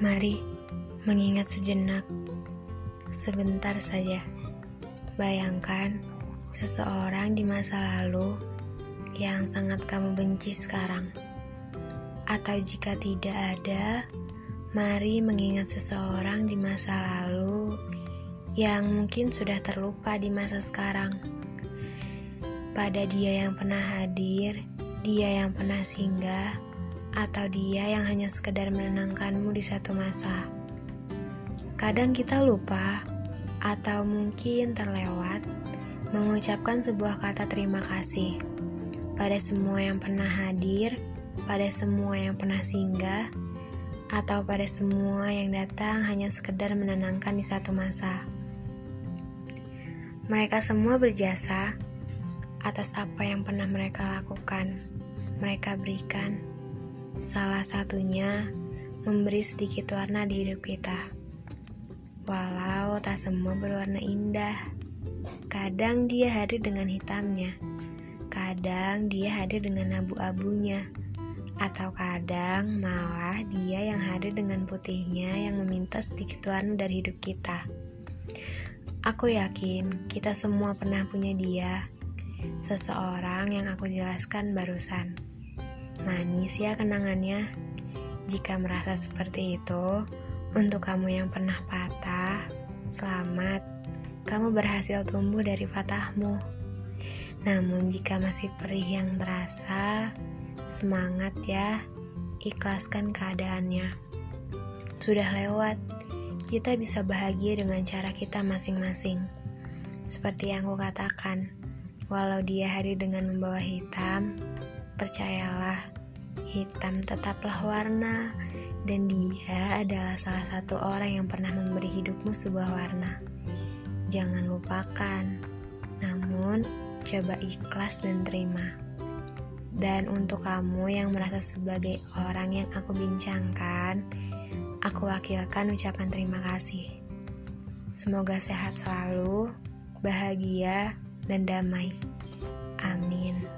Mari mengingat sejenak, sebentar saja. Bayangkan seseorang di masa lalu yang sangat kamu benci sekarang. Atau jika tidak ada, mari mengingat seseorang di masa lalu yang mungkin sudah terlupa di masa sekarang. Pada dia yang pernah hadir, dia yang pernah singgah, atau dia yang hanya sekedar menenangkanmu di satu masa. Kadang kita lupa, atau mungkin terlewat, mengucapkan sebuah kata terima kasih pada semua yang pernah hadir, pada semua yang pernah singgah, atau pada semua yang datang hanya sekedar menenangkan di satu masa. Mereka semua berjasa atas apa yang pernah mereka lakukan, mereka berikan Salah satunya memberi sedikit warna di hidup kita. Walau tak semua berwarna indah, kadang dia hadir dengan hitamnya, kadang dia hadir dengan abu-abunya, atau kadang malah dia yang hadir dengan putihnya yang meminta sedikit warna dari hidup kita. Aku yakin kita semua pernah punya dia, seseorang yang aku jelaskan barusan. Manis ya kenangannya. Jika merasa seperti itu, untuk kamu yang pernah patah, selamat. Kamu berhasil tumbuh dari patahmu. Namun jika masih perih yang terasa, semangat ya, ikhlaskan keadaannya. Sudah lewat, kita bisa bahagia dengan cara kita masing-masing. Seperti yang aku katakan, walau dia hari dengan membawa hitam, Percayalah, hitam tetaplah warna, dan dia adalah salah satu orang yang pernah memberi hidupmu sebuah warna. Jangan lupakan, namun coba ikhlas dan terima. Dan untuk kamu yang merasa sebagai orang yang aku bincangkan, aku wakilkan ucapan terima kasih. Semoga sehat selalu, bahagia, dan damai. Amin.